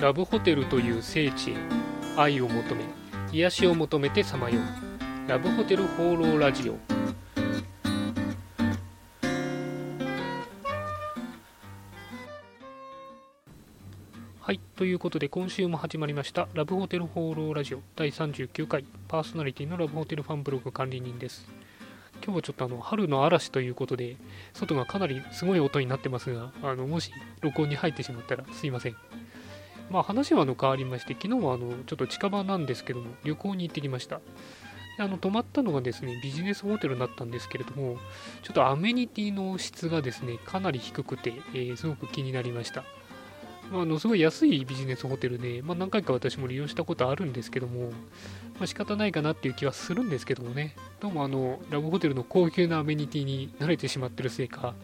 ラブホテルという聖地へ愛を求め癒しを求めてさまよう。ラブホテル放浪ラジオ。はいということで今週も始まりましたラブホテル放浪ラジオ第39回。パーソナリティのラブホテルファンブログ管理人です。今日はちょっとあの春の嵐ということで外がかなりすごい音になってますがあのもし録音に入ってしまったらすいません。まあ話はあの変わりまして昨日はあのちょっと近場なんですけども旅行に行ってきました。あの泊まったのがですねビジネスホテルだったんですけれどもちょっとアメニティの質がですねかなり低くて、えーすごく気になりました。まあ、あのすごい安いビジネスホテルで、まあ、何回か私も利用したことあるんですけども、まあ、仕方ないかなっていう気はするんですけどもね、どうもあのラブホテルの高級なアメニティに慣れてしまってるせいか、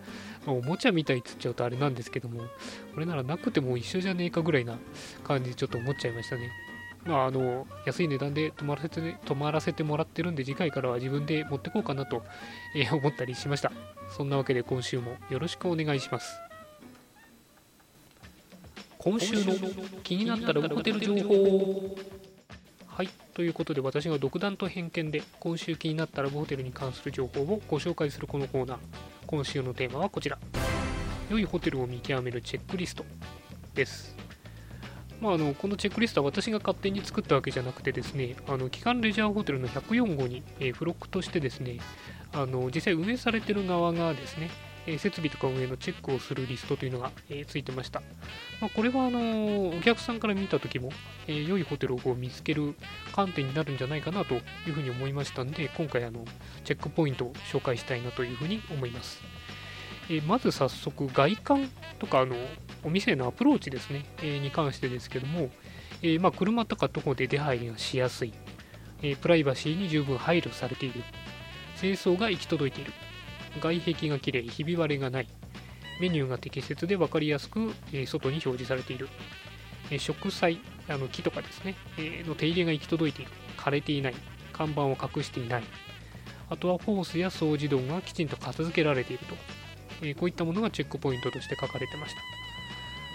おもちゃみたいっつっちゃうとあれなんですけども、これならなくても一緒じゃねえかぐらいな感じでちょっと思っちゃいましたね。まあ、あの安い値段で泊まらせて泊まらせてもらってるんで次回からは自分で持ってこうかなと、えー思ったりしました。そんなわけで今週もよろしくお願いします。今週の気になったラブホテル情報。はい。ということで私が独断と偏見で今週気になったラブホテルに関する情報をご紹介するこのコーナー。今週のテーマはこちら。良いホテルを見極めるチェックリスト。です。まあ、あのこのチェックリストは私が勝手に作ったわけじゃなくてですねあの機関レジャーホテルの104号に、えー付録としてですねあの実際運営されてる側がですねえ設備とか運営のチェックをするリストというのが、えついてました、まあ、これはあのお客さんから見た時も、え良いホテルをこう見つける観点になるんじゃないかなというふうに思いましたんで今回あのチェックポイントを紹介したいなというふうに思います、えまず早速外観とかあのお店へのアプローチですね、えに関してですけども、えまあ、車とか徒歩で出入りがしやすい、えプライバシーに十分配慮されている。清掃が行き届いている。外壁がきれいひび割れがない。メニューが適切で分かりやすく、えー外に表示されている、え植栽あの木とかですね、えの手入れが行き届いている。枯れていない。看板を隠していない。あとはホースや掃除道がきちんと片付けられていると、えこういったものがチェックポイントとして書かれてました。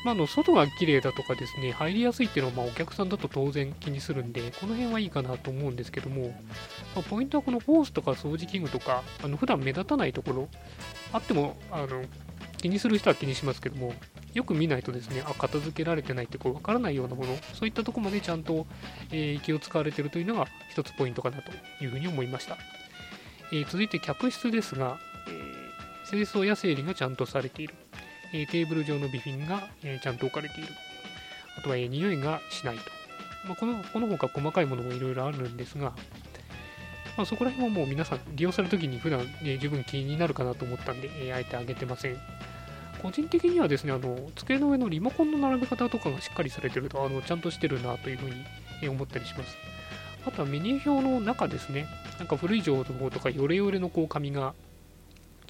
まあ、あの外が綺麗だとかですね入りやすいっていうのはまあお客さんだと当然気にするんでこの辺はいいかなと思うんですけども、まあポイントはこのホースとか掃除器具とかあの普段目立たないところあってもあの気にする人は気にしますけどもよく見ないとですねあ片付けられてないってこう分からないようなものそういったところまでちゃんと、えー気を使われてるというのが一つポイントかなというふうに思いました、えー続いて客室ですが、えー清掃や整理がちゃんとされている。えーテーブル上の備品が、えーちゃんと置かれている。あとは、えー匂いがしないと。まあ、このこの他細かいものもいろいろあるんですが、まあ、そこら辺はもう皆さん利用されるときに普段、えー十分気になるかなと思ったんで、えーあえてあげてません。個人的にはですね、あの机の上のリモコンの並べ方とかがしっかりされてると、あのちゃんとしてるなというふうに、え思ったりします。あとはメニュー表の中ですね、なんか古い情報とかヨレヨレのこう紙が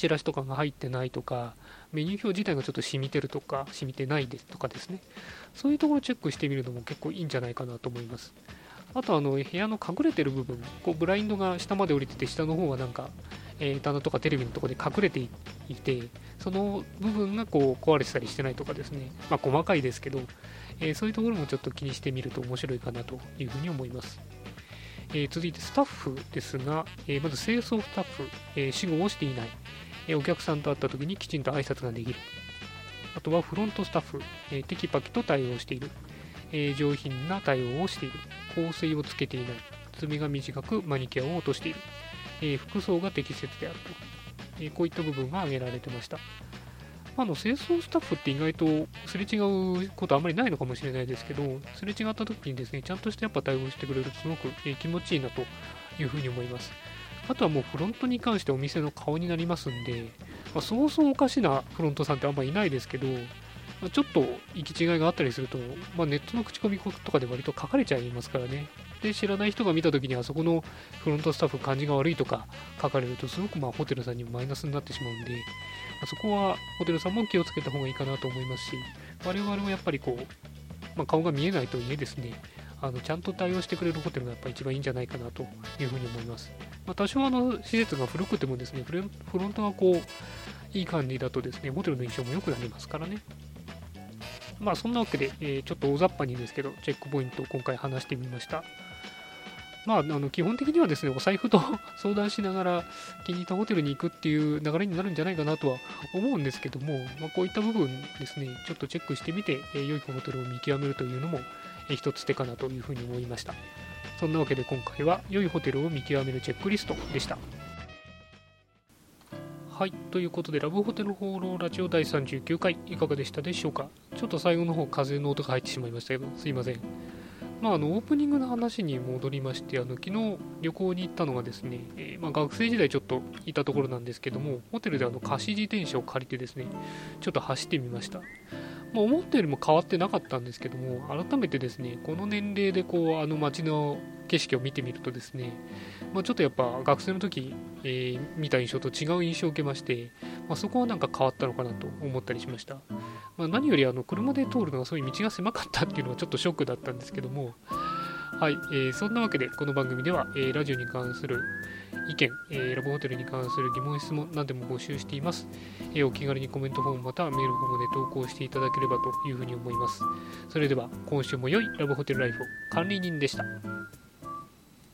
チラシとかが入ってないとか、メニュー表自体がちょっと染みてるとか、染みてないですとかですね、そういうところをチェックしてみるのも結構いいんじゃないかなと思います。あとあの、部屋の隠れてる部分、こうブラインドが下まで降りてて、下の方はなんか、えー棚とかテレビのところで隠れていて、その部分がこう壊れてたりしてないとかですね、まあ、細かいですけど、えーそういうところもちょっと気にしてみると面白いかなというふうに思います。えー続いてスタッフですが、えまず清掃スタッフ、えー死後をしていない、えお客さんと会った時にきちんと挨拶ができる。あとはフロントスタッフ、えテキパキと対応している。え上品な対応をしている。香水をつけていない。爪が短くマニキュアを落としている。え服装が適切であると。えこういった部分が挙げられてました。あの清掃スタッフって意外とすれ違うことあんまりないのかもしれないですけど、すれ違った時にですね、ちゃんとしてやっぱ対応してくれるとすごく、え気持ちいいなというふうに思います。あとはもうフロントに関してお店の顔になりますんで、まあ、そうそうおかしなフロントさんってあんまいないですけど、まあちょっと行き違いがあったりすると、まあ、ネットの口コミとかで割と書かれちゃいますからね。で、知らない人が見たときにあそこのフロントスタッフ感じが悪いとか書かれると、すごくまあホテルさんにもマイナスになってしまうんで、まあそこはホテルさんも気をつけた方がいいかなと思いますし、我々もやっぱりこう、まあ、顔が見えないとはいえですね、あのちゃんと対応してくれるホテルがやっぱ一番いいんじゃないかなというふうに思います。まあ、多少あの施設が古くてもですね、フロントがこう、いい感じだとですね、ホテルの印象も良くなりますからね。まあそんなわけで、えーちょっと大雑把にですけどチェックポイントを今回話してみましたまあ、あの基本的にはですねお財布と相談しながら気に入ったホテルに行くっていう流れになるんじゃないかなとは思うんですけども、まあ、こういった部分ですねちょっとチェックしてみて、えー良いホテルを見極めるというのも、えー一つ手かなというふうに思いましたそんなわけで今回は良いホテルを見極めるチェックリストでしたはい、ということで、ラブホテル放浪ラジオ第39回、いかがでしたでしょうか？ちょっと最後の方、風の音が入ってしまいましたけど、すいません。まあ、あのオープニングの話に戻りまして、あの昨日旅行に行ったのがですね、えーまあ、学生時代ちょっといたところなんですけども、ホテルであの貸し自転車を借りてですね、ちょっと走ってみました。まあ、思ったよりも変わってなかったんですけども、改めてですね、この年齢でこうあの街の景色を見てみるとですね、まあ、ちょっとやっぱ学生の時、えー見た印象と違う印象を受けまして、まあ、そこはなんか変わったのかなと思ったりしました。まあ、何よりあの車で通るのがそういう道が狭かったっていうのはちょっとショックだったんですけども、はい、えーそんなわけでこの番組では、えーラジオに関する意見、えーラブホテルに関する疑問質問何でも募集しています、えーお気軽にコメントフォームまたはメールフォームで投稿していただければというふうに思います。それでは今週も良いラブホテルライフを。管理人でした。